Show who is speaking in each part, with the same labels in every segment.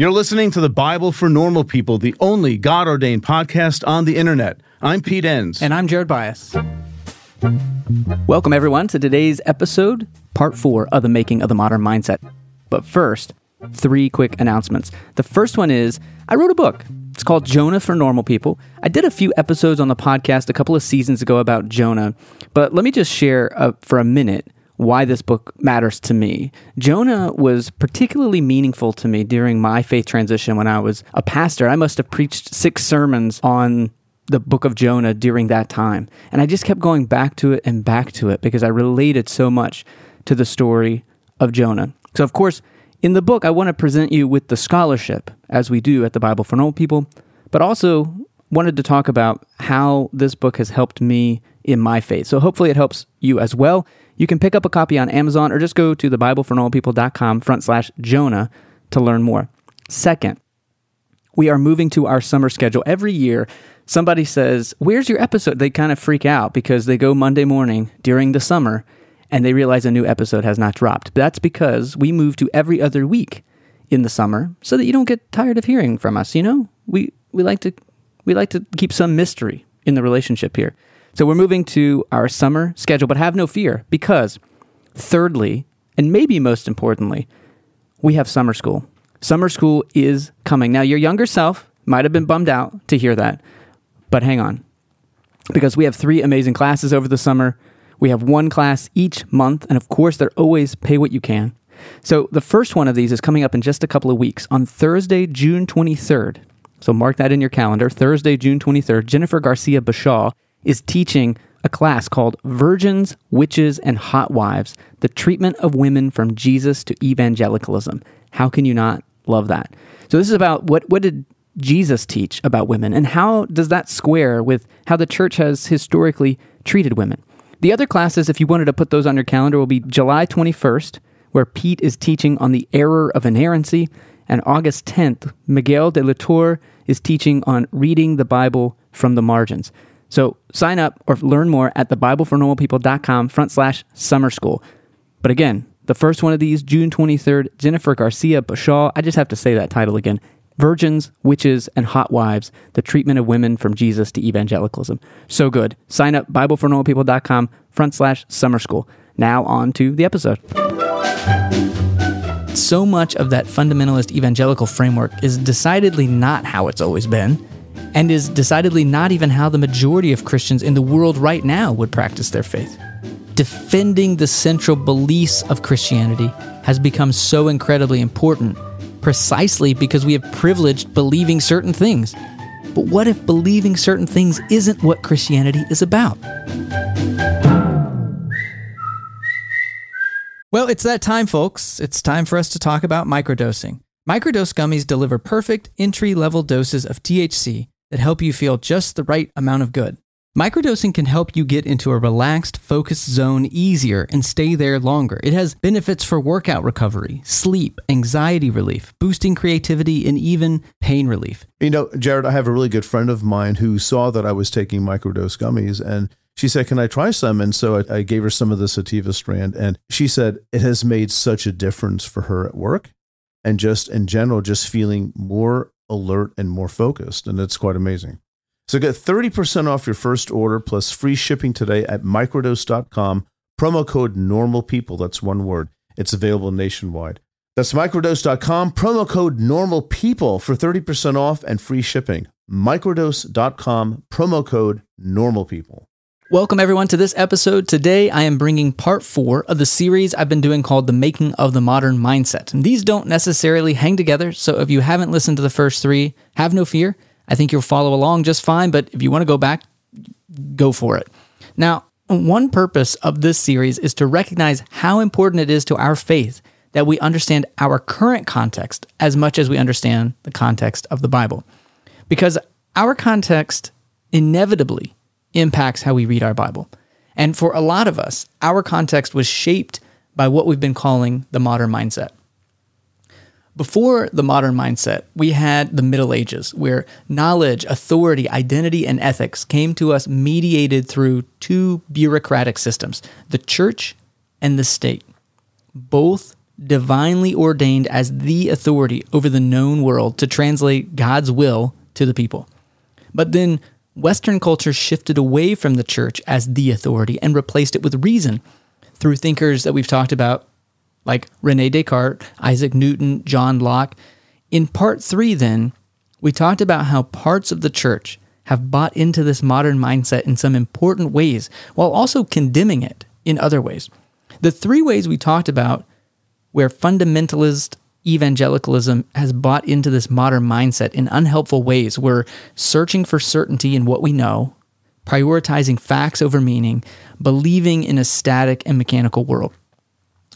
Speaker 1: You're listening to the Bible for Normal People, the only God ordained podcast on the internet. I'm Pete Enns.
Speaker 2: And I'm Jared Byas. Welcome, everyone, to today's episode, part four of the Making of the Modern Mindset. But first, three quick announcements. The first one is I wrote a book. It's called Jonah for Normal People. I did a few episodes on the podcast a couple of seasons ago about Jonah, but let me just share uh, for a minute why this book matters to me. Jonah was particularly meaningful to me during my faith transition when I was a pastor. I must have preached six sermons on the book of Jonah during that time. And I just kept going back to it and back to it because I related so much to the story of Jonah. So, of course, in the book, I want to present you with the scholarship, as we do at the Bible for Normal People, but also wanted to talk about how this book has helped me in my faith. So, hopefully, it helps you as well. You can pick up a copy on Amazon or just go to thebiblefornormalpeople.com front slash Jonah to learn more. Second, we are moving to our summer schedule. Every year, somebody says, Where's your episode? They kind of freak out because they go Monday morning during the summer and they realize a new episode has not dropped. That's because we move to every other week in the summer so that you don't get tired of hearing from us, you know? We we like to we like to keep some mystery in the relationship here. So we're moving to our summer schedule, but have no fear because, thirdly, and maybe most importantly, we have summer school. Summer school is coming. Now, your younger self might have been bummed out to hear that, but hang on. Because we have three amazing classes over the summer. We have one class each month, and of course, they're always pay what you can. So, the first one of these is coming up in just a couple of weeks on Thursday, June 23rd. So, mark that in your calendar. Thursday, June 23rd. Jennifer Garcia Bashaw is teaching a class called Virgins, Witches, and Hot Wives The Treatment of Women from Jesus to Evangelicalism. How can you not love that? So, this is about what, what did Jesus teach about women, and how does that square with how the church has historically treated women? The other classes, if you wanted to put those on your calendar, will be July 21st, where Pete is teaching on the error of inerrancy, and August 10th, Miguel de la Torre is teaching on reading the Bible from the margins. So sign up or learn more at thebiblefornormalpeople.com front slash summer school. But again, the first one of these, June 23rd, Jennifer Garcia Bashaw. I just have to say that title again. Virgins, Witches, and Hot Wives, the treatment of women from Jesus to evangelicalism. So good. Sign up, biblefornormalpeople.com front slash summer school. Now on to the episode. So much of that fundamentalist evangelical framework is decidedly not how it's always been and is decidedly not even how the majority of Christians in the world right now would practice their faith. Defending the central beliefs of Christianity has become so incredibly important precisely because we have privileged believing certain things. But what if believing certain things isn't what Christianity is about? Well, it's that time, folks. It's time for us to talk about microdosing. Microdose gummies deliver perfect entry level doses of THC that help you feel just the right amount of good. Microdosing can help you get into a relaxed, focused zone easier and stay there longer. It has benefits for workout recovery, sleep, anxiety relief, boosting creativity, and even pain relief.
Speaker 3: You know, Jared, I have a really good friend of mine who saw that I was taking microdose gummies and she said, Can I try some? And so I, I gave her some of the sativa strand. And she said it has made such a difference for her at work and just in general, just feeling more alert and more focused. And it's quite amazing. So get 30% off your first order plus free shipping today at microdose.com. Promo code normal people. That's one word. It's available nationwide. That's microdose.com. Promo code normal people for 30% off and free shipping. Microdose.com. Promo code normal people.
Speaker 2: Welcome, everyone, to this episode. Today, I am bringing part four of the series I've been doing called The Making of the Modern Mindset. And these don't necessarily hang together, so if you haven't listened to the first three, have no fear. I think you'll follow along just fine, but if you want to go back, go for it. Now, one purpose of this series is to recognize how important it is to our faith that we understand our current context as much as we understand the context of the Bible. Because our context inevitably impacts how we read our Bible. And for a lot of us, our context was shaped by what we've been calling the modern mindset. Before the modern mindset, we had the Middle Ages, where knowledge, authority, identity, and ethics came to us mediated through two bureaucratic systems the church and the state. Both divinely ordained as the authority over the known world to translate God's will to the people. But then Western culture shifted away from the church as the authority and replaced it with reason through thinkers that we've talked about, like Rene Descartes, Isaac Newton, John Locke. In part three, then, we talked about how parts of the church have bought into this modern mindset in some important ways while also condemning it in other ways. The three ways we talked about where fundamentalist evangelicalism has bought into this modern mindset in unhelpful ways were searching for certainty in what we know, prioritizing facts over meaning, believing in a static and mechanical world.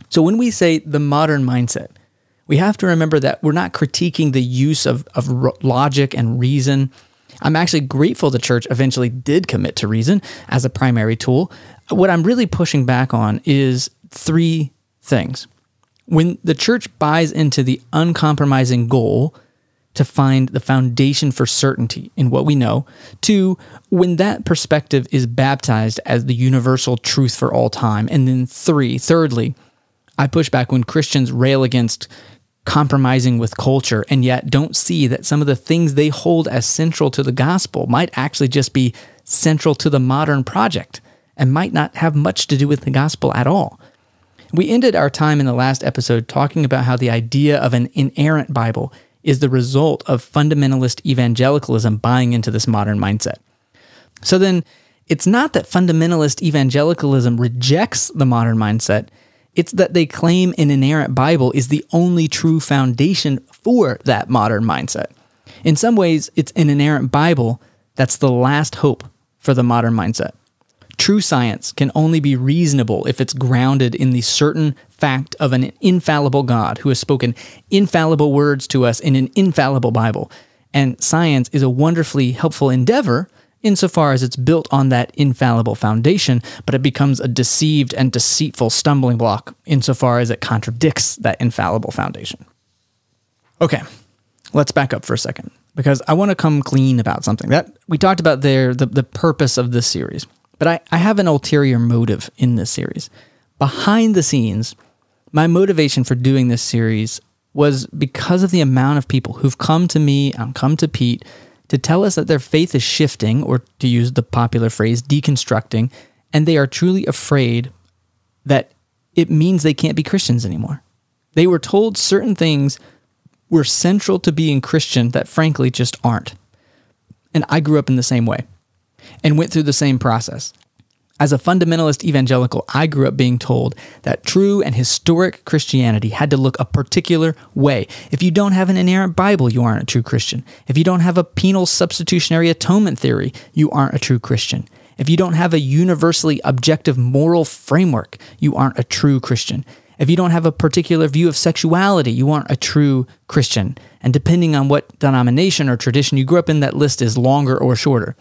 Speaker 2: So when we say the modern mindset, we have to remember that we're not critiquing the use of, of logic and reason. I'm actually grateful the church eventually did commit to reason as a primary tool. What I'm really pushing back on is three things. When the church buys into the uncompromising goal to find the foundation for certainty in what we know, two, when that perspective is baptized as the universal truth for all time, and then three, thirdly, I push back when Christians rail against compromising with culture and yet don't see that some of the things they hold as central to the gospel might actually just be central to the modern project and might not have much to do with the gospel at all. We ended our time in the last episode talking about how the idea of an inerrant Bible is the result of fundamentalist evangelicalism buying into this modern mindset. So then, it's not that fundamentalist evangelicalism rejects the modern mindset, it's that they claim an inerrant Bible is the only true foundation for that modern mindset. In some ways, it's an inerrant Bible that's the last hope for the modern mindset. True science can only be reasonable if it's grounded in the certain fact of an infallible God who has spoken infallible words to us in an infallible Bible. And science is a wonderfully helpful endeavor insofar as it's built on that infallible foundation, but it becomes a deceived and deceitful stumbling block insofar as it contradicts that infallible foundation. Okay, let's back up for a second because I want to come clean about something that we talked about there, the, the purpose of this series. But I, I have an ulterior motive in this series. Behind the scenes, my motivation for doing this series was because of the amount of people who've come to me and come to Pete to tell us that their faith is shifting, or to use the popular phrase, deconstructing, and they are truly afraid that it means they can't be Christians anymore. They were told certain things were central to being Christian that frankly just aren't. And I grew up in the same way and went through the same process. As a fundamentalist evangelical, I grew up being told that true and historic Christianity had to look a particular way. If you don't have an inerrant Bible, you aren't a true Christian. If you don't have a penal substitutionary atonement theory, you aren't a true Christian. If you don't have a universally objective moral framework, you aren't a true Christian. If you don't have a particular view of sexuality, you aren't a true Christian. And depending on what denomination or tradition you grew up in, that list is longer or shorter.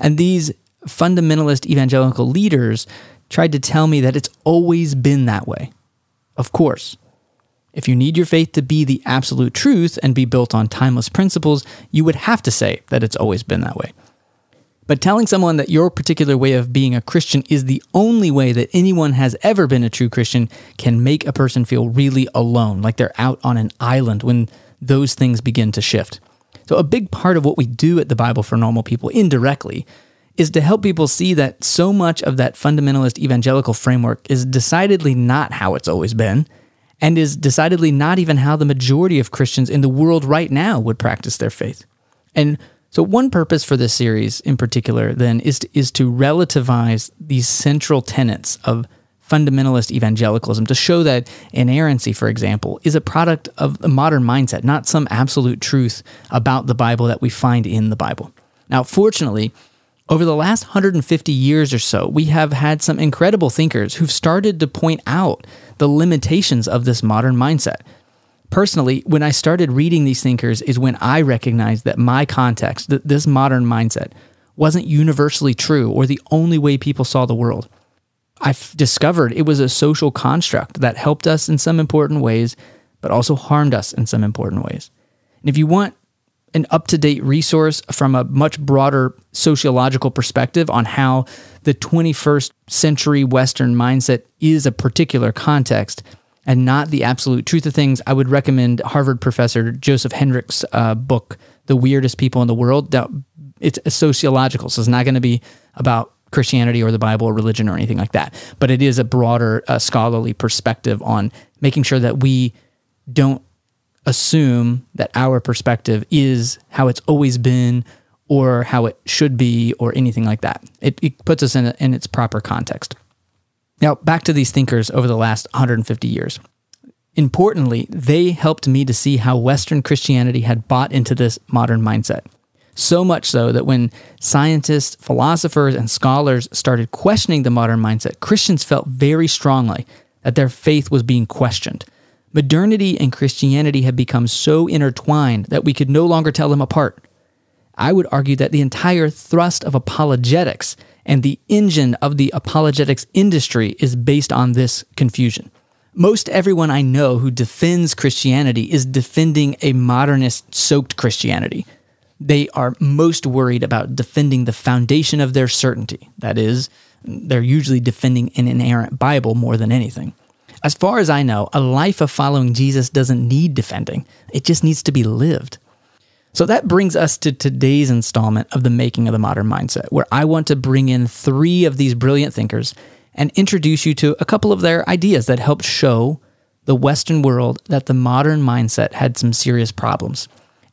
Speaker 2: And these fundamentalist evangelical leaders tried to tell me that it's always been that way. Of course, if you need your faith to be the absolute truth and be built on timeless principles, you would have to say that it's always been that way. But telling someone that your particular way of being a Christian is the only way that anyone has ever been a true Christian can make a person feel really alone, like they're out on an island when those things begin to shift. So, a big part of what we do at the Bible for Normal People indirectly is to help people see that so much of that fundamentalist evangelical framework is decidedly not how it's always been, and is decidedly not even how the majority of Christians in the world right now would practice their faith. And so, one purpose for this series in particular, then, is to, is to relativize these central tenets of fundamentalist evangelicalism to show that inerrancy, for example, is a product of the modern mindset, not some absolute truth about the Bible that we find in the Bible. Now, fortunately, over the last 150 years or so, we have had some incredible thinkers who've started to point out the limitations of this modern mindset. Personally, when I started reading these thinkers, is when I recognized that my context, that this modern mindset, wasn't universally true or the only way people saw the world. I've discovered it was a social construct that helped us in some important ways, but also harmed us in some important ways. And if you want an up to date resource from a much broader sociological perspective on how the 21st century Western mindset is a particular context, and not the absolute truth of things, I would recommend Harvard professor Joseph Henrich's uh, book, The Weirdest People in the World. It's sociological, so it's not going to be about Christianity or the Bible or religion or anything like that. But it is a broader uh, scholarly perspective on making sure that we don't assume that our perspective is how it's always been or how it should be or anything like that. It, it puts us in, a, in its proper context. Now, back to these thinkers over the last 150 years. Importantly, they helped me to see how Western Christianity had bought into this modern mindset. So much so that when scientists, philosophers, and scholars started questioning the modern mindset, Christians felt very strongly that their faith was being questioned. Modernity and Christianity had become so intertwined that we could no longer tell them apart. I would argue that the entire thrust of apologetics and the engine of the apologetics industry is based on this confusion. Most everyone I know who defends Christianity is defending a modernist soaked Christianity. They are most worried about defending the foundation of their certainty. That is, they're usually defending an inerrant Bible more than anything. As far as I know, a life of following Jesus doesn't need defending, it just needs to be lived. So that brings us to today's installment of The Making of the Modern Mindset, where I want to bring in three of these brilliant thinkers and introduce you to a couple of their ideas that helped show the Western world that the modern mindset had some serious problems.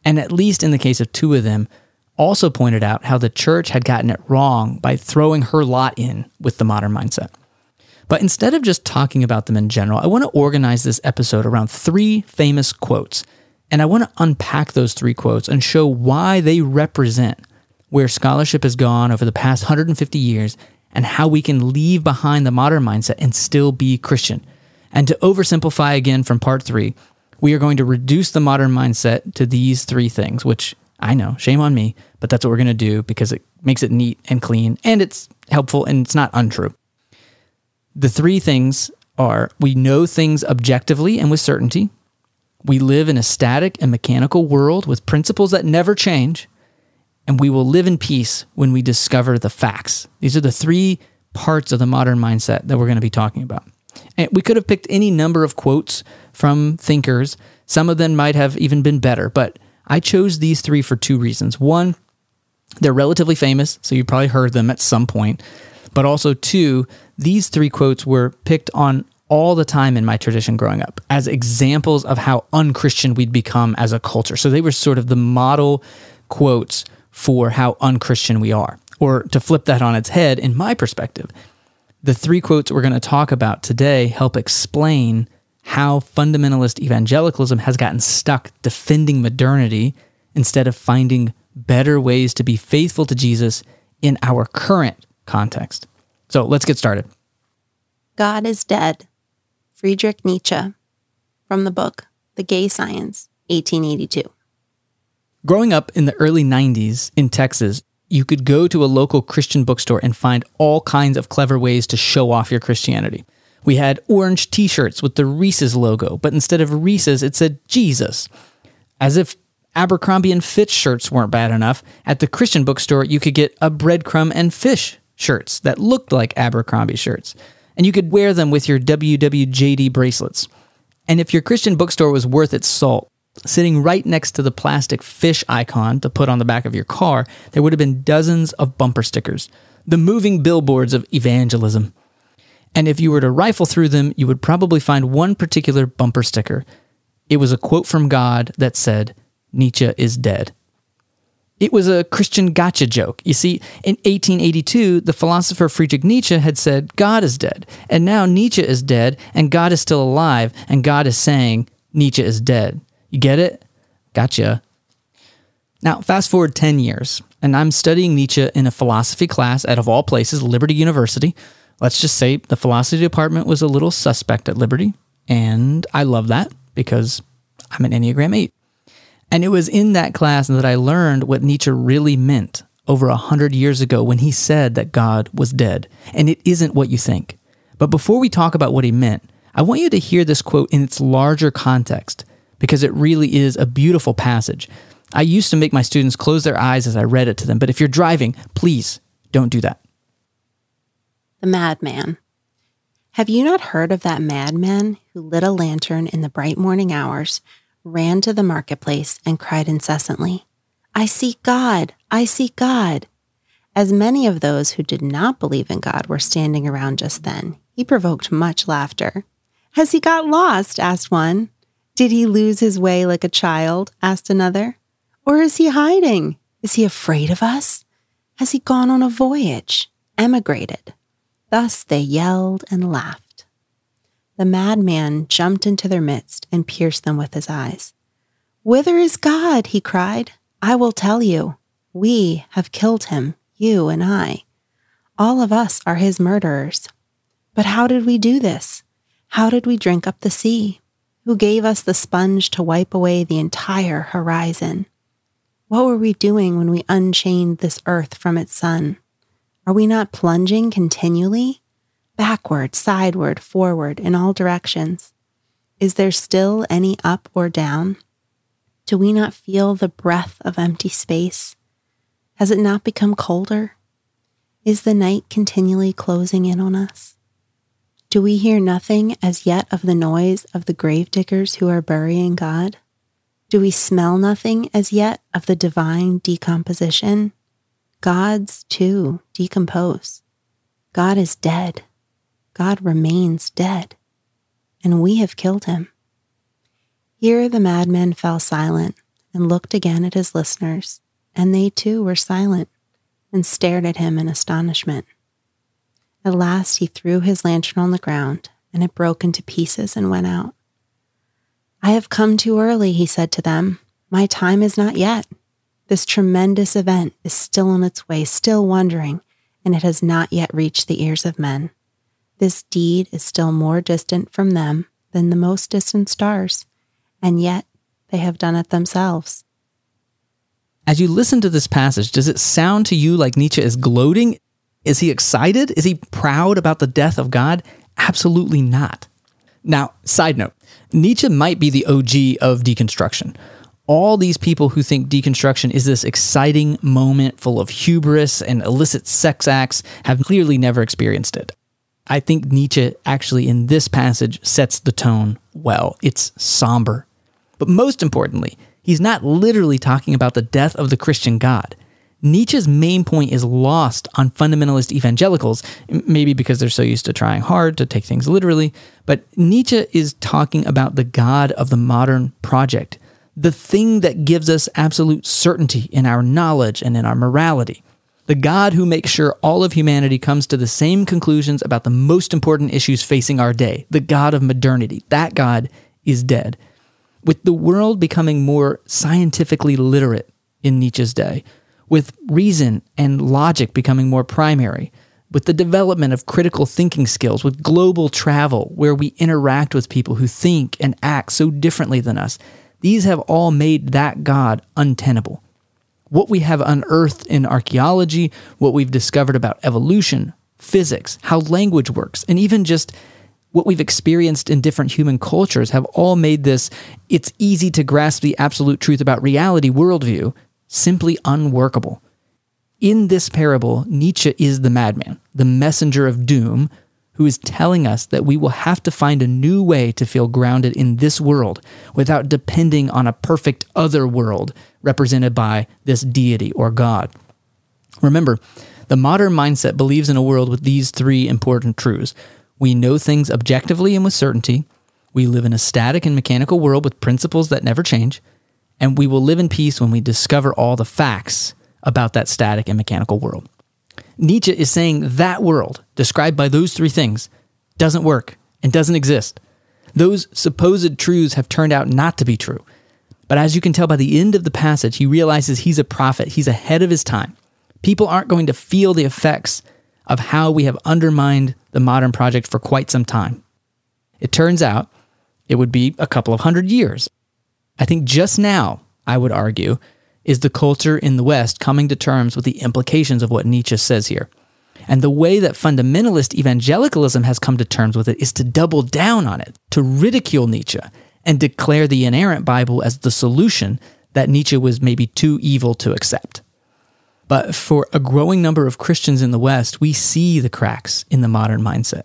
Speaker 2: And at least in the case of two of them, also pointed out how the church had gotten it wrong by throwing her lot in with the modern mindset. But instead of just talking about them in general, I want to organize this episode around three famous quotes and I want to unpack those three quotes and show why they represent where scholarship has gone over the past 150 years and how we can leave behind the modern mindset and still be Christian. And to oversimplify again from part three, we are going to reduce the modern mindset to these three things, which I know, shame on me, but that's what we're going to do because it makes it neat and clean and it's helpful and it's not untrue. The three things are we know things objectively and with certainty. We live in a static and mechanical world with principles that never change, and we will live in peace when we discover the facts. These are the three parts of the modern mindset that we're going to be talking about. And we could have picked any number of quotes from thinkers. Some of them might have even been better, but I chose these three for two reasons. One, they're relatively famous, so you probably heard them at some point. But also, two, these three quotes were picked on all the time in my tradition growing up as examples of how unchristian we'd become as a culture. So they were sort of the model quotes for how unchristian we are. Or to flip that on its head, in my perspective, the three quotes we're going to talk about today help explain how fundamentalist evangelicalism has gotten stuck defending modernity instead of finding better ways to be faithful to Jesus in our current context. So let's get started.
Speaker 4: God is dead. Friedrich Nietzsche, from the book The Gay Science, 1882.
Speaker 2: Growing up in the early 90s in Texas, you could go to a local Christian bookstore and find all kinds of clever ways to show off your Christianity. We had orange t shirts with the Reese's logo, but instead of Reese's, it said Jesus. As if Abercrombie and Fitch shirts weren't bad enough, at the Christian bookstore, you could get a breadcrumb and fish shirts that looked like Abercrombie shirts and you could wear them with your WWJD bracelets. And if your Christian bookstore was worth its salt, sitting right next to the plastic fish icon to put on the back of your car, there would have been dozens of bumper stickers, the moving billboards of evangelism. And if you were to rifle through them, you would probably find one particular bumper sticker. It was a quote from God that said, Nietzsche is dead. It was a Christian gotcha joke. You see, in 1882, the philosopher Friedrich Nietzsche had said, God is dead. And now Nietzsche is dead, and God is still alive, and God is saying, Nietzsche is dead. You get it? Gotcha. Now, fast forward 10 years, and I'm studying Nietzsche in a philosophy class at, of all places, Liberty University. Let's just say the philosophy department was a little suspect at Liberty, and I love that because I'm an Enneagram 8. And it was in that class that I learned what Nietzsche really meant over a hundred years ago when he said that God was dead. And it isn't what you think. But before we talk about what he meant, I want you to hear this quote in its larger context because it really is a beautiful passage. I used to make my students close their eyes as I read it to them, but if you're driving, please don't do that.
Speaker 4: The Madman. Have you not heard of that madman who lit a lantern in the bright morning hours, ran to the marketplace, and cried incessantly, I seek God, I seek God? As many of those who did not believe in God were standing around just then, he provoked much laughter. Has he got lost? asked one. Did he lose his way like a child? asked another. Or is he hiding? Is he afraid of us? Has he gone on a voyage? Emigrated? Thus they yelled and laughed. The madman jumped into their midst and pierced them with his eyes. Whither is God? he cried. I will tell you. We have killed him, you and I. All of us are his murderers. But how did we do this? How did we drink up the sea? Who gave us the sponge to wipe away the entire horizon? What were we doing when we unchained this earth from its sun? Are we not plunging continually? Backward, sideward, forward, in all directions. Is there still any up or down? Do we not feel the breath of empty space? Has it not become colder? Is the night continually closing in on us? Do we hear nothing as yet of the noise of the grave diggers who are burying God? Do we smell nothing as yet of the divine decomposition? Gods, too, decompose. God is dead. God remains dead. And we have killed him. Here the madman fell silent and looked again at his listeners, and they too were silent and stared at him in astonishment. At last he threw his lantern on the ground, and it broke into pieces and went out. I have come too early, he said to them. My time is not yet. This tremendous event is still on its way, still wandering, and it has not yet reached the ears of men. This deed is still more distant from them than the most distant stars, and yet they have done it themselves.
Speaker 2: As you listen to this passage, does it sound to you like Nietzsche is gloating? Is he excited? Is he proud about the death of God? Absolutely not. Now, side note Nietzsche might be the OG of deconstruction. All these people who think deconstruction is this exciting moment full of hubris and illicit sex acts have clearly never experienced it. I think Nietzsche actually in this passage sets the tone well. It's somber. But most importantly, he's not literally talking about the death of the Christian God. Nietzsche's main point is lost on fundamentalist evangelicals, maybe because they're so used to trying hard to take things literally. But Nietzsche is talking about the God of the modern project, the thing that gives us absolute certainty in our knowledge and in our morality. The God who makes sure all of humanity comes to the same conclusions about the most important issues facing our day. The God of modernity. That God is dead. With the world becoming more scientifically literate in Nietzsche's day, with reason and logic becoming more primary, with the development of critical thinking skills, with global travel, where we interact with people who think and act so differently than us, these have all made that God untenable. What we have unearthed in archaeology, what we've discovered about evolution, physics, how language works, and even just what we've experienced in different human cultures have all made this it's easy to grasp the absolute truth about reality worldview simply unworkable. In this parable, Nietzsche is the madman, the messenger of doom, who is telling us that we will have to find a new way to feel grounded in this world without depending on a perfect other world represented by this deity or God. Remember, the modern mindset believes in a world with these three important truths. We know things objectively and with certainty. We live in a static and mechanical world with principles that never change and we will live in peace when we discover all the facts about that static and mechanical world. Nietzsche is saying that world, described by those three things, doesn't work and doesn't exist. Those supposed truths have turned out not to be true. But as you can tell by the end of the passage, he realizes he's a prophet, he's ahead of his time. People aren't going to feel the effects of how we have undermined the modern project for quite some time. It turns out it would be a couple of hundred years I think just now, I would argue, is the culture in the West coming to terms with the implications of what Nietzsche says here. And the way that fundamentalist evangelicalism has come to terms with it is to double down on it, to ridicule Nietzsche, and declare the inerrant Bible as the solution that Nietzsche was maybe too evil to accept. But for a growing number of Christians in the West, we see the cracks in the modern mindset.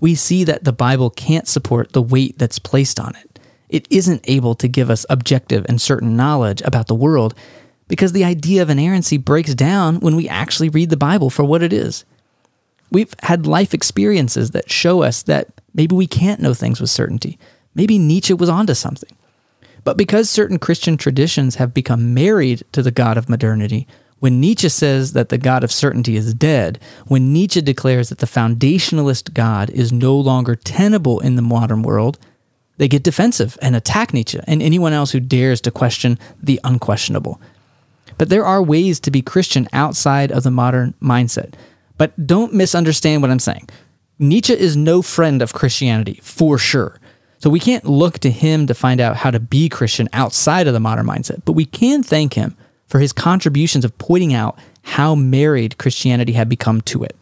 Speaker 2: we see that the Bible can't support the weight that's placed on it. It isn't able to give us objective and certain knowledge about the world because the idea of inerrancy breaks down when we actually read the Bible for what it is. We've had life experiences that show us that maybe we can't know things with certainty. Maybe Nietzsche was onto something. But because certain Christian traditions have become married to the God of modernity, when Nietzsche says that the God of certainty is dead, when Nietzsche declares that the foundationalist God is no longer tenable in the modern world, they get defensive and attack Nietzsche and anyone else who dares to question the unquestionable. But there are ways to be Christian outside of the modern mindset. But don't misunderstand what I'm saying. Nietzsche is no friend of Christianity, for sure. So we can't look to him to find out how to be Christian outside of the modern mindset, but we can thank him for his contributions of pointing out how married Christianity had become to it.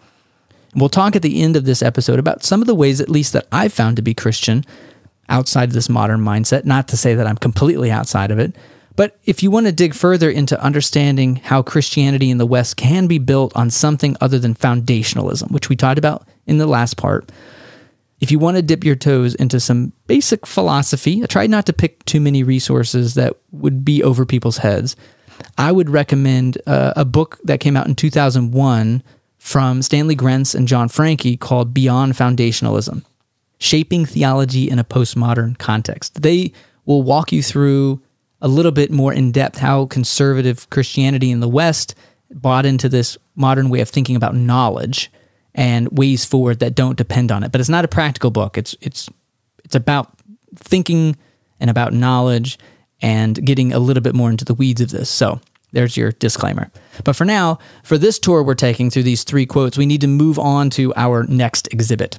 Speaker 2: we'll talk at the end of this episode about some of the ways, at least, that I've found to be Christian outside of this modern mindset. Not to say that I'm completely outside of it, but if you want to dig further into understanding how Christianity in the West can be built on something other than foundationalism, which we talked about in the last part, if you want to dip your toes into some basic philosophy, I tried not to pick too many resources that would be over people's heads. I would recommend uh, a book that came out in 2001 from Stanley Grenz and John Franke called Beyond Foundationalism Shaping Theology in a Postmodern Context. They will walk you through a little bit more in depth how conservative Christianity in the West bought into this modern way of thinking about knowledge and ways forward that don't depend on it. But it's not a practical book. It's it's it's about thinking and about knowledge and getting a little bit more into the weeds of this. So there's your disclaimer. But for now, for this tour we're taking through these three quotes, we need to move on to our next exhibit.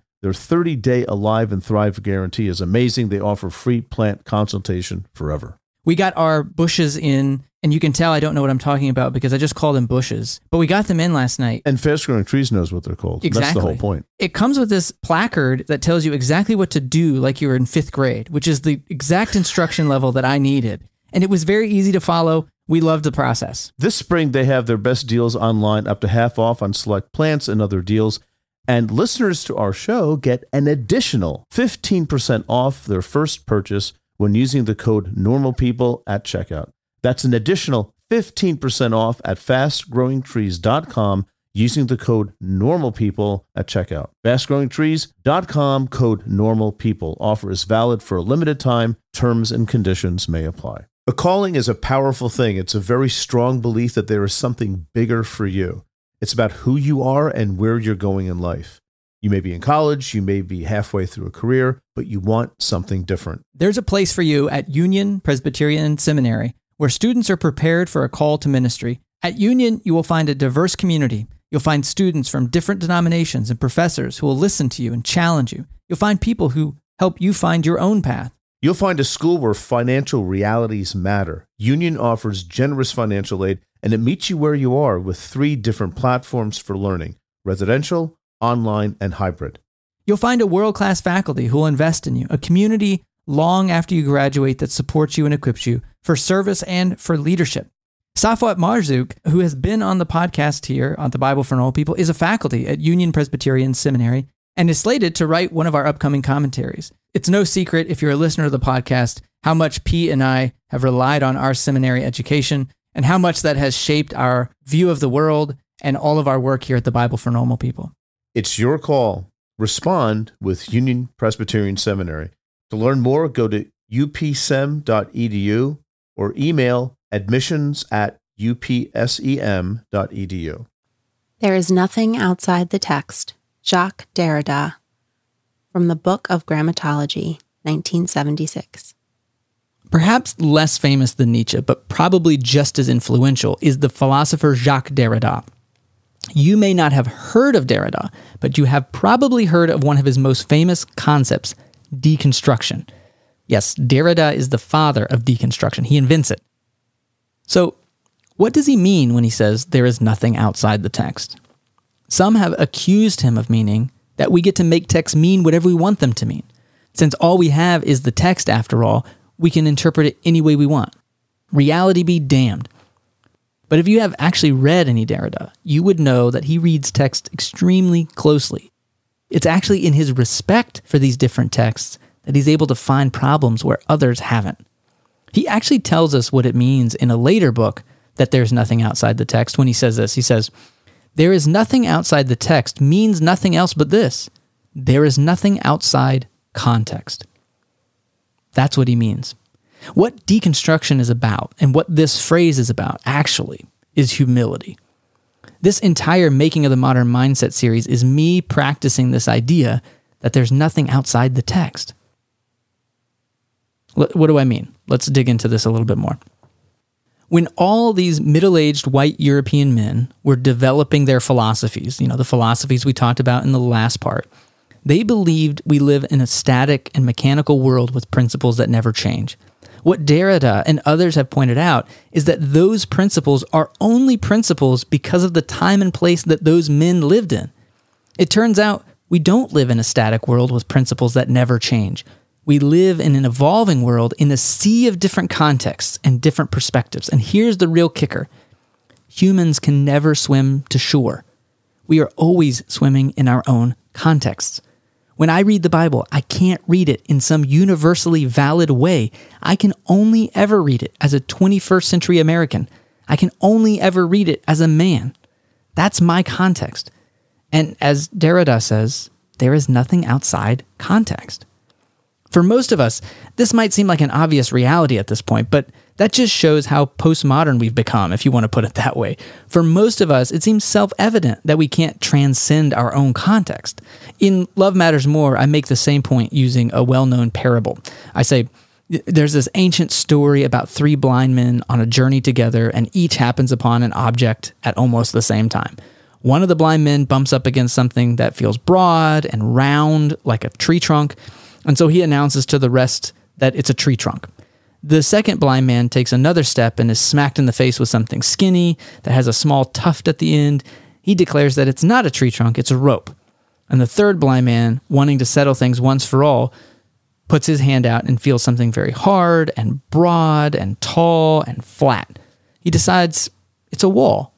Speaker 3: their 30 day Alive and Thrive guarantee is amazing. They offer free plant consultation forever.
Speaker 2: We got our bushes in, and you can tell I don't know what I'm talking about because I just called them bushes. But we got them in last night.
Speaker 3: And Fast Growing Trees knows what they're called.
Speaker 2: Exactly.
Speaker 3: That's the whole point.
Speaker 2: It comes with this placard that tells you exactly what to do, like you were in fifth grade, which is the exact instruction level that I needed. And it was very easy to follow. We loved the process.
Speaker 3: This spring, they have their best deals online, up to half off on select plants and other deals. And listeners to our show get an additional 15% off their first purchase when using the code NORMALPEOPLE at checkout. That's an additional 15% off at fastgrowingtrees.com using the code NORMALPEOPLE at checkout. Fastgrowingtrees.com code NORMALPEOPLE. Offer is valid for a limited time. Terms and conditions may apply. A calling is a powerful thing. It's a very strong belief that there is something bigger for you. It's about who you are and where you're going in life. You may be in college, you may be halfway through a career, but you want something different.
Speaker 2: There's a place for you at Union Presbyterian Seminary where students are prepared for a call to ministry. At Union, you will find a diverse community. You'll find students from different denominations and professors who will listen to you and challenge you. You'll find people who help you find your own path.
Speaker 3: You'll find a school where financial realities matter. Union offers generous financial aid and it meets you where you are with three different platforms for learning residential, online, and hybrid.
Speaker 2: You'll find a world class faculty who will invest in you, a community long after you graduate that supports you and equips you for service and for leadership. Safwat Marzouk, who has been on the podcast here on the Bible for Normal People, is a faculty at Union Presbyterian Seminary and is slated to write one of our upcoming commentaries. It's no secret, if you're a listener of the podcast, how much P and I have relied on our seminary education and how much that has shaped our view of the world and all of our work here at the Bible for Normal People.
Speaker 3: It's your call. Respond with Union Presbyterian Seminary. To learn more, go to upsem.edu or email admissions at upsem.edu.
Speaker 4: There is nothing outside the text. Jacques Derrida from the Book of Grammatology, 1976.
Speaker 2: Perhaps less famous than Nietzsche, but probably just as influential, is the philosopher Jacques Derrida. You may not have heard of Derrida, but you have probably heard of one of his most famous concepts, deconstruction. Yes, Derrida is the father of deconstruction. He invents it. So, what does he mean when he says there is nothing outside the text? Some have accused him of meaning that we get to make texts mean whatever we want them to mean. Since all we have is the text, after all, we can interpret it any way we want. Reality be damned. But if you have actually read any Derrida, you would know that he reads text extremely closely. It's actually in his respect for these different texts that he's able to find problems where others haven't. He actually tells us what it means in a later book that there's nothing outside the text when he says this. He says, There is nothing outside the text means nothing else but this there is nothing outside context. That's what he means. What deconstruction is about and what this phrase is about actually is humility. This entire Making of the Modern Mindset series is me practicing this idea that there's nothing outside the text. What do I mean? Let's dig into this a little bit more. When all these middle aged white European men were developing their philosophies, you know, the philosophies we talked about in the last part, they believed we live in a static and mechanical world with principles that never change. What Derrida and others have pointed out is that those principles are only principles because of the time and place that those men lived in. It turns out we don't live in a static world with principles that never change. We live in an evolving world in a sea of different contexts and different perspectives. And here's the real kicker humans can never swim to shore. We are always swimming in our own contexts. When I read the Bible, I can't read it in some universally valid way. I can only ever read it as a 21st century American. I can only ever read it as a man. That's my context. And as Derrida says, there is nothing outside context. For most of us, this might seem like an obvious reality at this point, but that just shows how postmodern we've become, if you want to put it that way. For most of us, it seems self evident that we can't transcend our own context. In Love Matters More, I make the same point using a well known parable. I say, there's this ancient story about three blind men on a journey together, and each happens upon an object at almost the same time. One of the blind men bumps up against something that feels broad and round like a tree trunk and so he announces to the rest that it's a tree trunk. The second blind man takes another step and is smacked in the face with something skinny that has a small tuft at the end. He declares that it's not a tree trunk, it's a rope. And the third blind man, wanting to settle things once for all, puts his hand out and feels something very hard and broad and tall and flat. He decides it's a wall.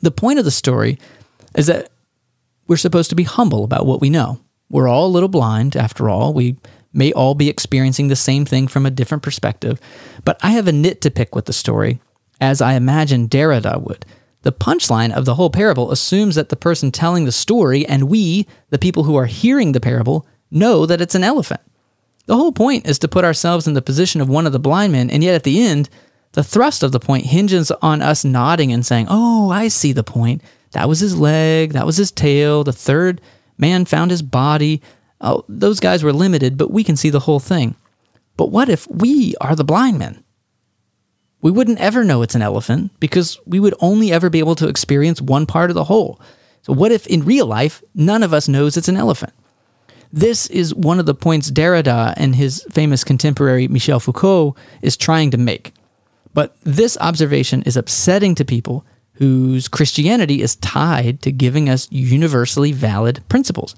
Speaker 2: The point of the story is that we're supposed to be humble about what we know. We're all a little blind, after all. We may all be experiencing the same thing from a different perspective. But I have a nit to pick with the story, as I imagine Derrida would. The punchline of the whole parable assumes that the person telling the story and we, the people who are hearing the parable, know that it's an elephant. The whole point is to put ourselves in the position of one of the blind men, and yet at the end, the thrust of the point hinges on us nodding and saying, Oh, I see the point. That was his leg, that was his tail, the third Man found his body. Oh, those guys were limited, but we can see the whole thing. But what if we are the blind men? We wouldn't ever know it's an elephant because we would only ever be able to experience one part of the whole. So, what if in real life, none of us knows it's an elephant? This is one of the points Derrida and his famous contemporary Michel Foucault is trying to make. But this observation is upsetting to people whose Christianity is tied to giving us universally valid principles.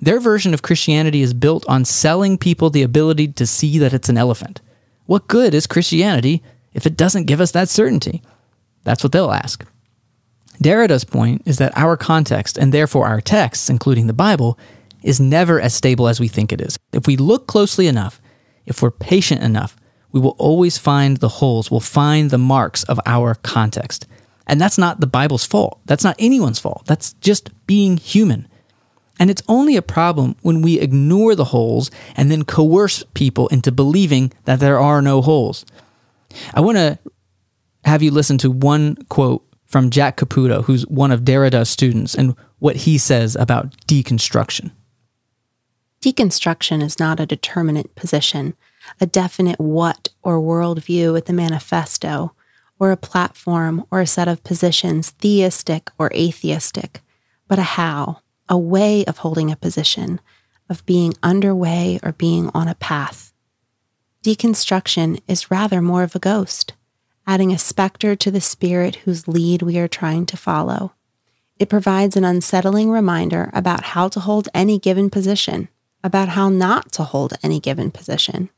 Speaker 2: Their version of Christianity is built on selling people the ability to see that it's an elephant. What good is Christianity if it doesn't give us that certainty? That's what they'll ask. Derrida's point is that our context, and therefore our texts, including the Bible, is never as stable as we think it is. If we look closely enough, if we're patient enough, we will always find the holes, we'll find the marks of our context. And that's not the Bible's fault. That's not anyone's fault. That's just being human. And it's only a problem when we ignore the holes and then coerce people into believing that there are no holes. I want to have you listen to one quote from Jack Caputo, who's one of Derrida's students, and what he says about deconstruction.
Speaker 4: Deconstruction is not a determinate position, a definite what or worldview at the manifesto or a platform or a set of positions, theistic or atheistic, but a how, a way of holding a position, of being underway or being on a path. Deconstruction is rather more of a ghost, adding a specter to the spirit whose lead we are trying to follow. It provides an unsettling reminder about how to hold any given position, about how not to hold any given position,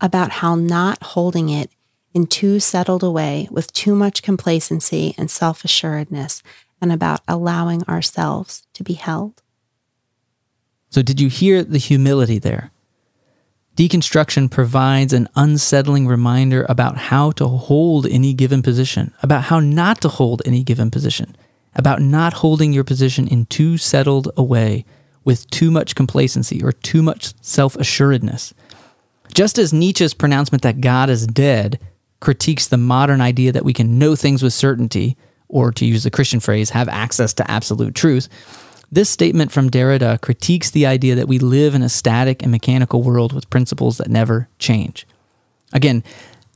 Speaker 4: about how not holding it in too settled a way with too much complacency and self assuredness, and about allowing ourselves to be held.
Speaker 2: So, did you hear the humility there? Deconstruction provides an unsettling reminder about how to hold any given position, about how not to hold any given position, about not holding your position in too settled a way with too much complacency or too much self assuredness. Just as Nietzsche's pronouncement that God is dead critiques the modern idea that we can know things with certainty, or to use the Christian phrase, have access to absolute truth, this statement from Derrida critiques the idea that we live in a static and mechanical world with principles that never change. Again,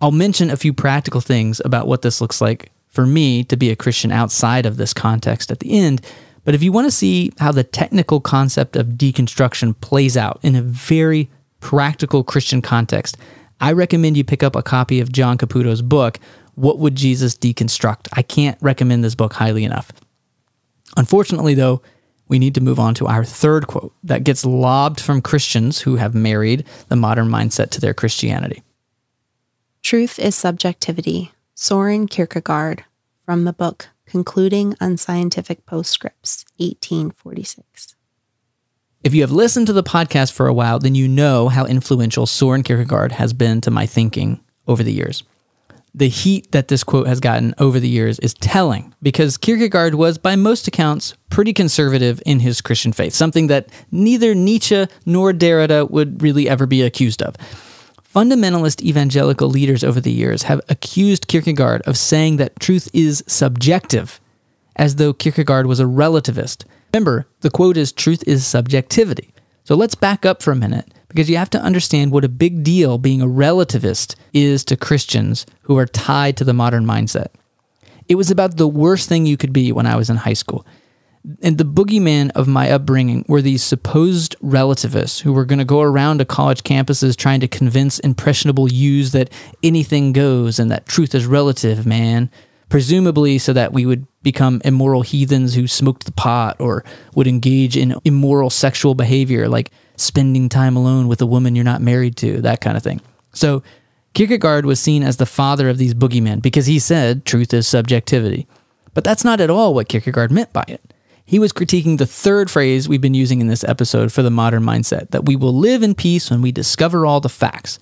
Speaker 2: I'll mention a few practical things about what this looks like for me to be a Christian outside of this context at the end. But if you want to see how the technical concept of deconstruction plays out in a very practical Christian context, I recommend you pick up a copy of John Caputo's book, What Would Jesus Deconstruct? I can't recommend this book highly enough. Unfortunately, though, we need to move on to our third quote that gets lobbed from Christians who have married the modern mindset to their Christianity.
Speaker 4: Truth is Subjectivity, Soren Kierkegaard, from the book Concluding Unscientific Postscripts, 1846.
Speaker 2: If you have listened to the podcast for a while, then you know how influential Soren Kierkegaard has been to my thinking over the years the heat that this quote has gotten over the years is telling because Kierkegaard was, by most accounts, pretty conservative in his Christian faith, something that neither Nietzsche nor Derrida would really ever be accused of. Fundamentalist evangelical leaders over the years have accused Kierkegaard of saying that truth is subjective, as though Kierkegaard was a relativist. Remember, the quote is truth is subjectivity. So let's back up for a minute because you have to understand what a big deal being a relativist is to Christians who are tied to the modern mindset. It was about the worst thing you could be when I was in high school. And the boogeyman of my upbringing were these supposed relativists who were going to go around to college campuses trying to convince impressionable youths that anything goes and that truth is relative, man. Presumably, so that we would become immoral heathens who smoked the pot or would engage in immoral sexual behavior like spending time alone with a woman you're not married to, that kind of thing. So Kierkegaard was seen as the father of these boogeymen because he said truth is subjectivity. But that's not at all what Kierkegaard meant by it. He was critiquing the third phrase we've been using in this episode for the modern mindset that we will live in peace when we discover all the facts.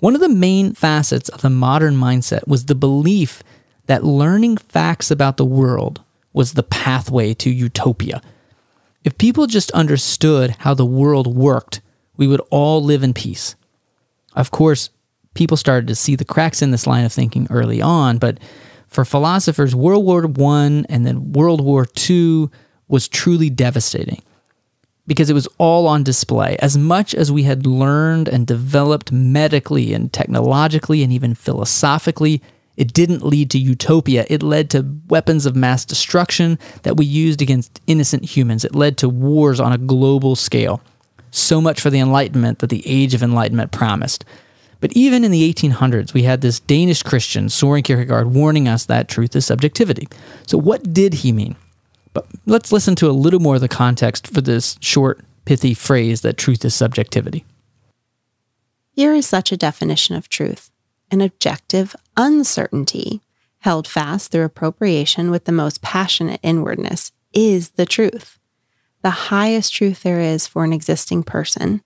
Speaker 2: One of the main facets of the modern mindset was the belief that learning facts about the world was the pathway to utopia if people just understood how the world worked, we would all live in peace. Of course, people started to see the cracks in this line of thinking early on, but for philosophers, World War I and then World War II was truly devastating because it was all on display. As much as we had learned and developed medically and technologically and even philosophically, it didn't lead to utopia. It led to weapons of mass destruction that we used against innocent humans. It led to wars on a global scale. So much for the Enlightenment that the Age of Enlightenment promised. But even in the 1800s, we had this Danish Christian, Soren Kierkegaard, warning us that truth is subjectivity. So, what did he mean? But let's listen to a little more of the context for this short, pithy phrase that truth is subjectivity.
Speaker 4: Here is such a definition of truth an objective uncertainty, held fast through appropriation with the most passionate inwardness, is the truth, the highest truth there is for an existing person.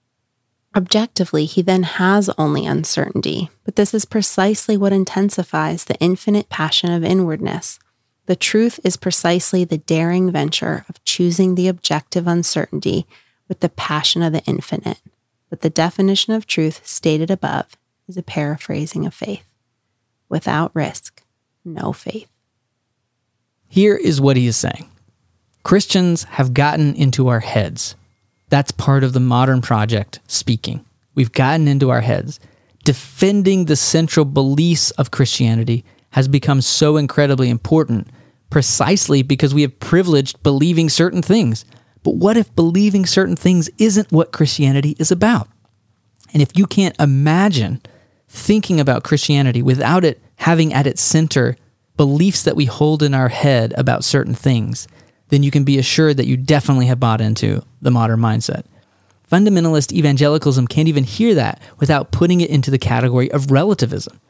Speaker 4: Objectively, he then has only uncertainty, but this is precisely what intensifies the infinite passion of inwardness. The truth is precisely the daring venture of choosing the objective uncertainty with the passion of the infinite. But the definition of truth stated above is a paraphrasing of faith. Without risk, no faith.
Speaker 2: Here is what he is saying Christians have gotten into our heads. That's part of the modern project speaking. We've gotten into our heads. Defending the central beliefs of Christianity has become so incredibly important precisely because we have privileged believing certain things, But what if believing certain things isn't what Christianity is about? And if you can't imagine thinking about Christianity without it having at its center beliefs that we hold in our head about certain things, then you can be assured that you definitely have bought into the modern mindset. Fundamentalist evangelicalism can't even hear that without putting it into the category of relativism.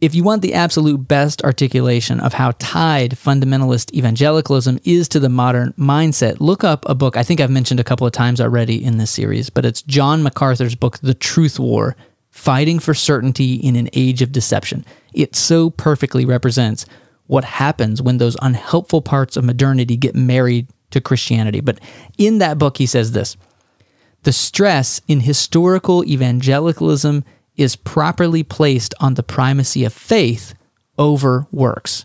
Speaker 2: If you want the absolute best articulation of how tied fundamentalist evangelicalism is to the modern mindset, look up a book I think I've mentioned a couple of times already in this series, but it's John MacArthur's book, The Truth War Fighting for Certainty in an Age of Deception. It so perfectly represents what happens when those unhelpful parts of modernity get married to Christianity. But in that book, he says this the stress in historical evangelicalism is properly placed on the primacy of faith over works.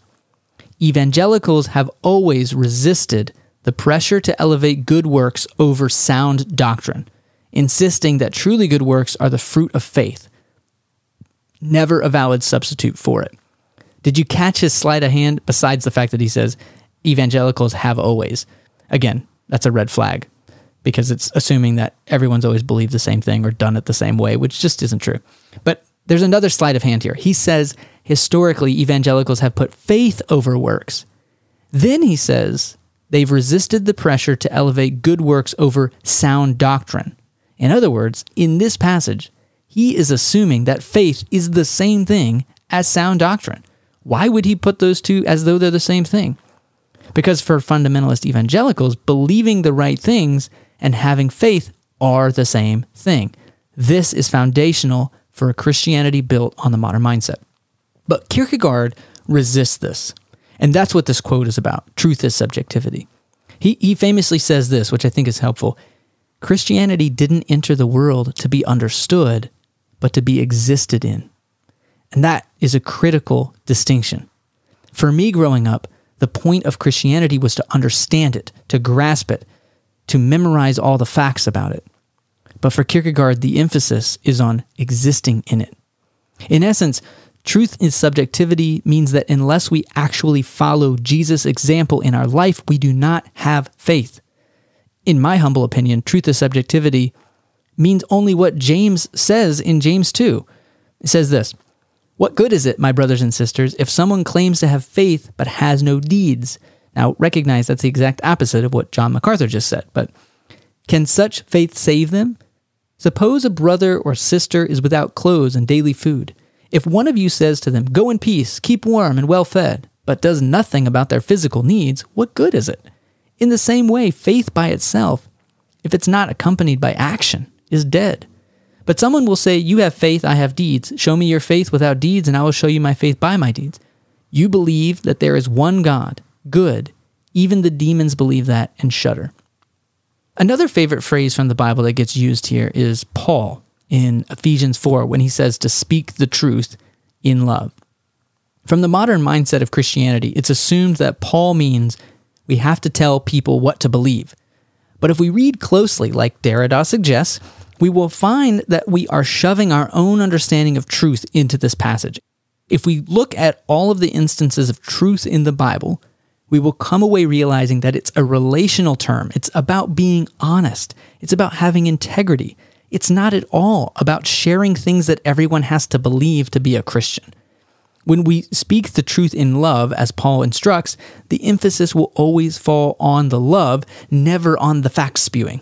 Speaker 2: Evangelicals have always resisted the pressure to elevate good works over sound doctrine, insisting that truly good works are the fruit of faith, never a valid substitute for it. Did you catch his sleight of hand besides the fact that he says evangelicals have always? Again, that's a red flag because it's assuming that everyone's always believed the same thing or done it the same way, which just isn't true. But there's another sleight of hand here. He says historically evangelicals have put faith over works. Then he says they've resisted the pressure to elevate good works over sound doctrine. In other words, in this passage, he is assuming that faith is the same thing as sound doctrine. Why would he put those two as though they're the same thing? Because for fundamentalist evangelicals, believing the right things and having faith are the same thing. This is foundational for a Christianity built on the modern mindset. But Kierkegaard resists this. And that's what this quote is about. Truth is subjectivity. He, he famously says this, which I think is helpful Christianity didn't enter the world to be understood, but to be existed in. And that is a critical distinction. For me growing up, the point of Christianity was to understand it, to grasp it, to memorize all the facts about it. But for Kierkegaard, the emphasis is on existing in it. In essence, truth is subjectivity means that unless we actually follow Jesus' example in our life, we do not have faith. In my humble opinion, truth is subjectivity means only what James says in James 2. It says this What good is it, my brothers and sisters, if someone claims to have faith but has no deeds? Now, recognize that's the exact opposite of what John MacArthur just said, but can such faith save them? Suppose a brother or sister is without clothes and daily food. If one of you says to them, Go in peace, keep warm and well fed, but does nothing about their physical needs, what good is it? In the same way, faith by itself, if it's not accompanied by action, is dead. But someone will say, You have faith, I have deeds. Show me your faith without deeds, and I will show you my faith by my deeds. You believe that there is one God, good. Even the demons believe that and shudder. Another favorite phrase from the Bible that gets used here is Paul in Ephesians 4 when he says to speak the truth in love. From the modern mindset of Christianity, it's assumed that Paul means we have to tell people what to believe. But if we read closely, like Derrida suggests, we will find that we are shoving our own understanding of truth into this passage. If we look at all of the instances of truth in the Bible, we will come away realizing that it's a relational term. It's about being honest. It's about having integrity. It's not at all about sharing things that everyone has to believe to be a Christian. When we speak the truth in love, as Paul instructs, the emphasis will always fall on the love, never on the fact spewing.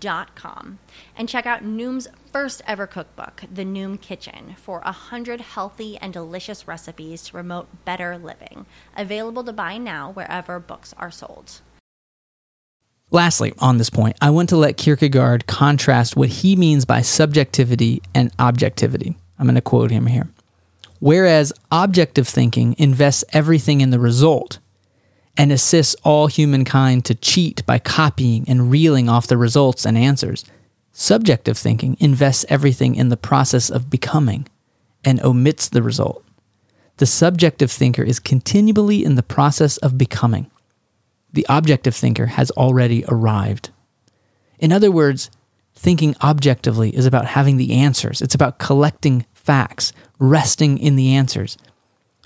Speaker 5: noom.com and check out Noom's first ever cookbook, The Noom Kitchen, for 100 healthy and delicious recipes to promote better living. Available to buy now wherever books are sold.
Speaker 2: Lastly, on this point, I want to let Kierkegaard contrast what he means by subjectivity and objectivity. I'm going to quote him here. Whereas objective thinking invests everything in the result, and assists all humankind to cheat by copying and reeling off the results and answers. Subjective thinking invests everything in the process of becoming and omits the result. The subjective thinker is continually in the process of becoming. The objective thinker has already arrived. In other words, thinking objectively is about having the answers, it's about collecting facts, resting in the answers.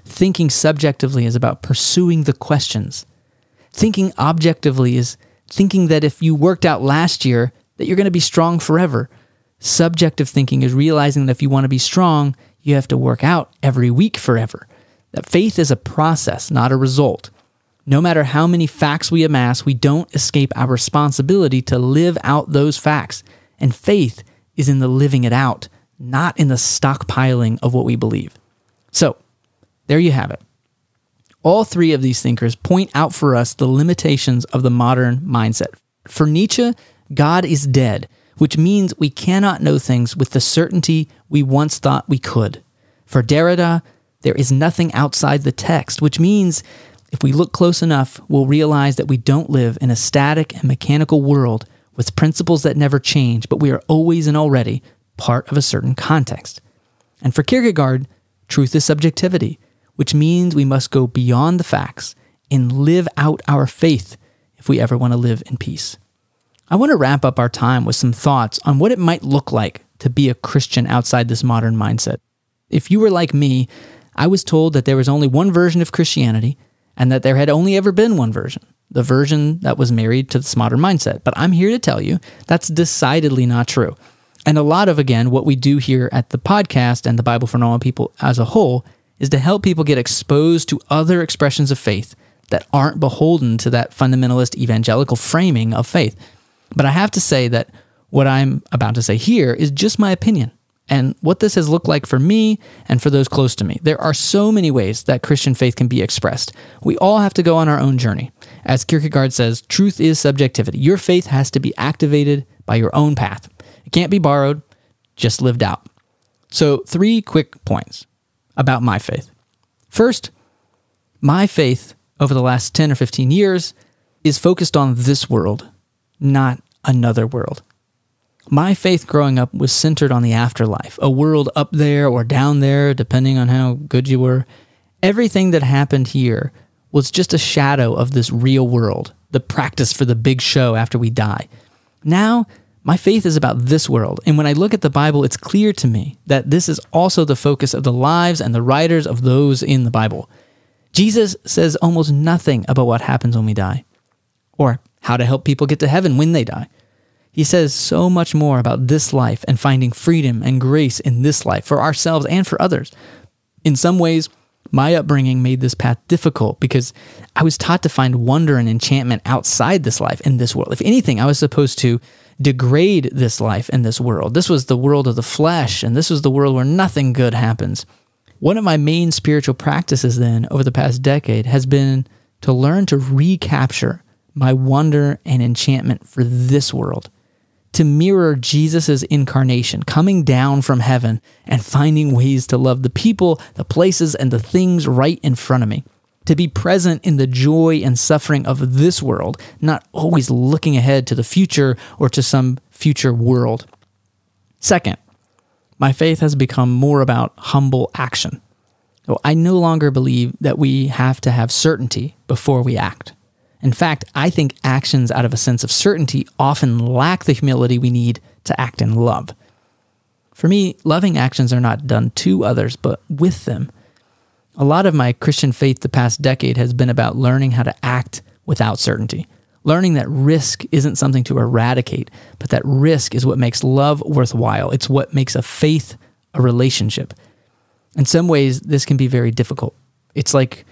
Speaker 2: Thinking subjectively is about pursuing the questions. Thinking objectively is thinking that if you worked out last year, that you're going to be strong forever. Subjective thinking is realizing that if you want to be strong, you have to work out every week forever. That faith is a process, not a result. No matter how many facts we amass, we don't escape our responsibility to live out those facts. And faith is in the living it out, not in the stockpiling of what we believe. So, there you have it. All three of these thinkers point out for us the limitations of the modern mindset. For Nietzsche, God is dead, which means we cannot know things with the certainty we once thought we could. For Derrida, there is nothing outside the text, which means if we look close enough, we'll realize that we don't live in a static and mechanical world with principles that never change, but we are always and already part of a certain context. And for Kierkegaard, truth is subjectivity which means we must go beyond the facts and live out our faith if we ever want to live in peace. I want to wrap up our time with some thoughts on what it might look like to be a Christian outside this modern mindset. If you were like me, I was told that there was only one version of Christianity and that there had only ever been one version, the version that was married to this modern mindset. But I'm here to tell you that's decidedly not true. And a lot of, again, what we do here at the podcast and the Bible for Normal People as a whole is to help people get exposed to other expressions of faith that aren't beholden to that fundamentalist evangelical framing of faith. But I have to say that what I'm about to say here is just my opinion and what this has looked like for me and for those close to me. There are so many ways that Christian faith can be expressed. We all have to go on our own journey. As Kierkegaard says, truth is subjectivity. Your faith has to be activated by your own path. It can't be borrowed, just lived out. So, three quick points about my faith. First, my faith over the last 10 or 15 years is focused on this world, not another world. My faith growing up was centered on the afterlife, a world up there or down there, depending on how good you were. Everything that happened here was just a shadow of this real world, the practice for the big show after we die. Now, my faith is about this world, and when I look at the Bible, it's clear to me that this is also the focus of the lives and the writers of those in the Bible. Jesus says almost nothing about what happens when we die, or how to help people get to heaven when they die. He says so much more about this life and finding freedom and grace in this life for ourselves and for others. In some ways, my upbringing made this path difficult because I was taught to find wonder and enchantment outside this life in this world. If anything, I was supposed to degrade this life and this world. This was the world of the flesh, and this was the world where nothing good happens. One of my main spiritual practices then over the past decade has been to learn to recapture my wonder and enchantment for this world, to mirror Jesus' incarnation, coming down from heaven and finding ways to love the people, the places, and the things right in front of me to be present in the joy and suffering of this world, not always looking ahead to the future or to some future world. Second, my faith has become more about humble action. I no longer believe that we have to have certainty before we act. In fact, I think actions out of a sense of certainty often lack the humility we need to act in love. For me, loving actions are not done to others, but with them. A lot of my Christian faith the past decade has been about learning how to act without certainty, learning that risk isn't something to eradicate, but that risk is what makes love worthwhile. It's what makes a faith a relationship. In some ways, this can be very difficult. It's like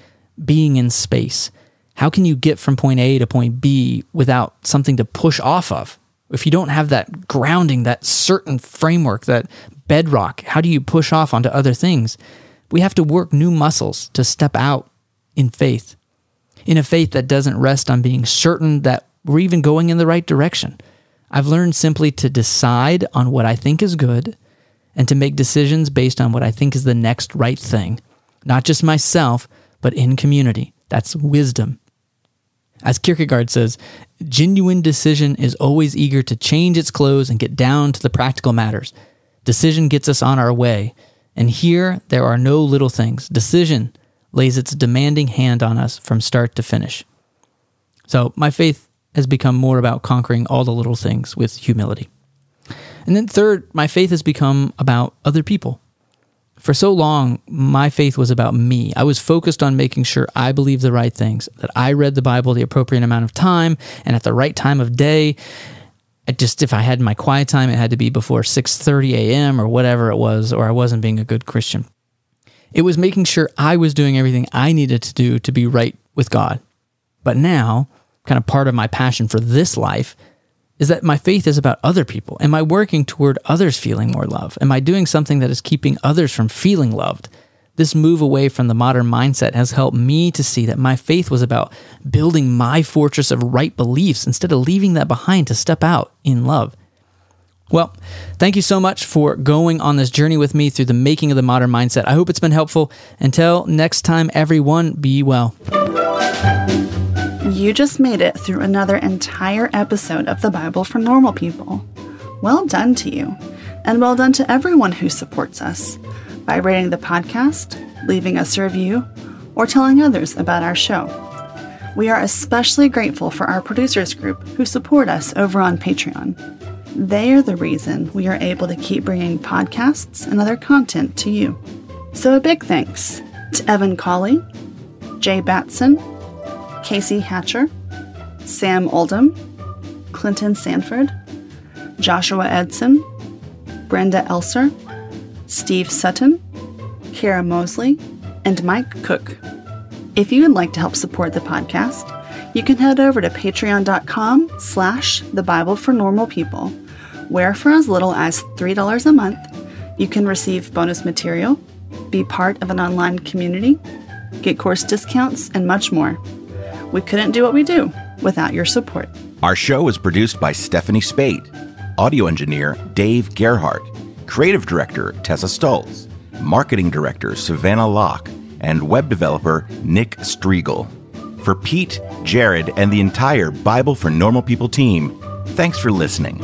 Speaker 2: being in space. How can you get from point A to point B without something to push off of? if you don't have that grounding, that certain framework, that bedrock, how do you push off onto other things? We have to work new muscles to step out in faith, in a faith that doesn't rest on being certain that we're even going in the right direction. I've learned simply to decide on what I think is good and to make decisions based on what I think is the next right thing, not just myself, but in community. That's wisdom. As Kierkegaard says, genuine decision is always eager to change its clothes and get down to the practical matters. Decision gets us on our way. And here, there are no little things. Decision lays its demanding hand on us from start to finish. So, my faith has become more about conquering all the little things with humility. And then, third, my faith has become about other people. For so long, my faith was about me. I was focused on making sure I believed the right things, that I read the Bible the appropriate amount of time and at the right time of day. I just if I had my quiet time, it had to be before 6:30 a.m. or whatever it was, or I wasn't being a good Christian. It was making sure I was doing everything I needed to do to be right with God. But now, kind of part of my passion for this life is that my faith is about other people. Am I working toward others feeling more love? Am I doing something that is keeping others from feeling loved? This move away from the modern mindset has helped me to see that my faith was about building my fortress of right beliefs instead of leaving that behind to step out in love. Well, thank you so much for going on this journey with me through the making of the modern mindset. I hope it's been helpful. Until next time, everyone, be well.
Speaker 6: You just made it through another entire episode of the Bible for Normal People. Well done to you, and well done to everyone who supports us by rating the podcast, leaving us a review, or telling others about our show. We are especially grateful for our producers group who support us over on Patreon. They are the reason we are able to keep bringing podcasts and other content to you. So a big thanks to Evan Colley, Jay Batson, Casey Hatcher, Sam Oldham, Clinton Sanford, Joshua Edson, Brenda Elser, Steve Sutton, Kara Mosley, and Mike Cook. If you would like to help support the podcast, you can head over to patreon.com slash the Bible for Normal People, where for as little as $3 a month, you can receive bonus material, be part of an online community, get course discounts, and much more. We couldn't do what we do without your support.
Speaker 7: Our show is produced by Stephanie Spate, audio engineer Dave Gerhardt, creative director Tessa Stultz, marketing director Savannah Locke, and web developer Nick Striegel. For Pete, Jared, and the entire Bible for Normal People team, thanks for listening.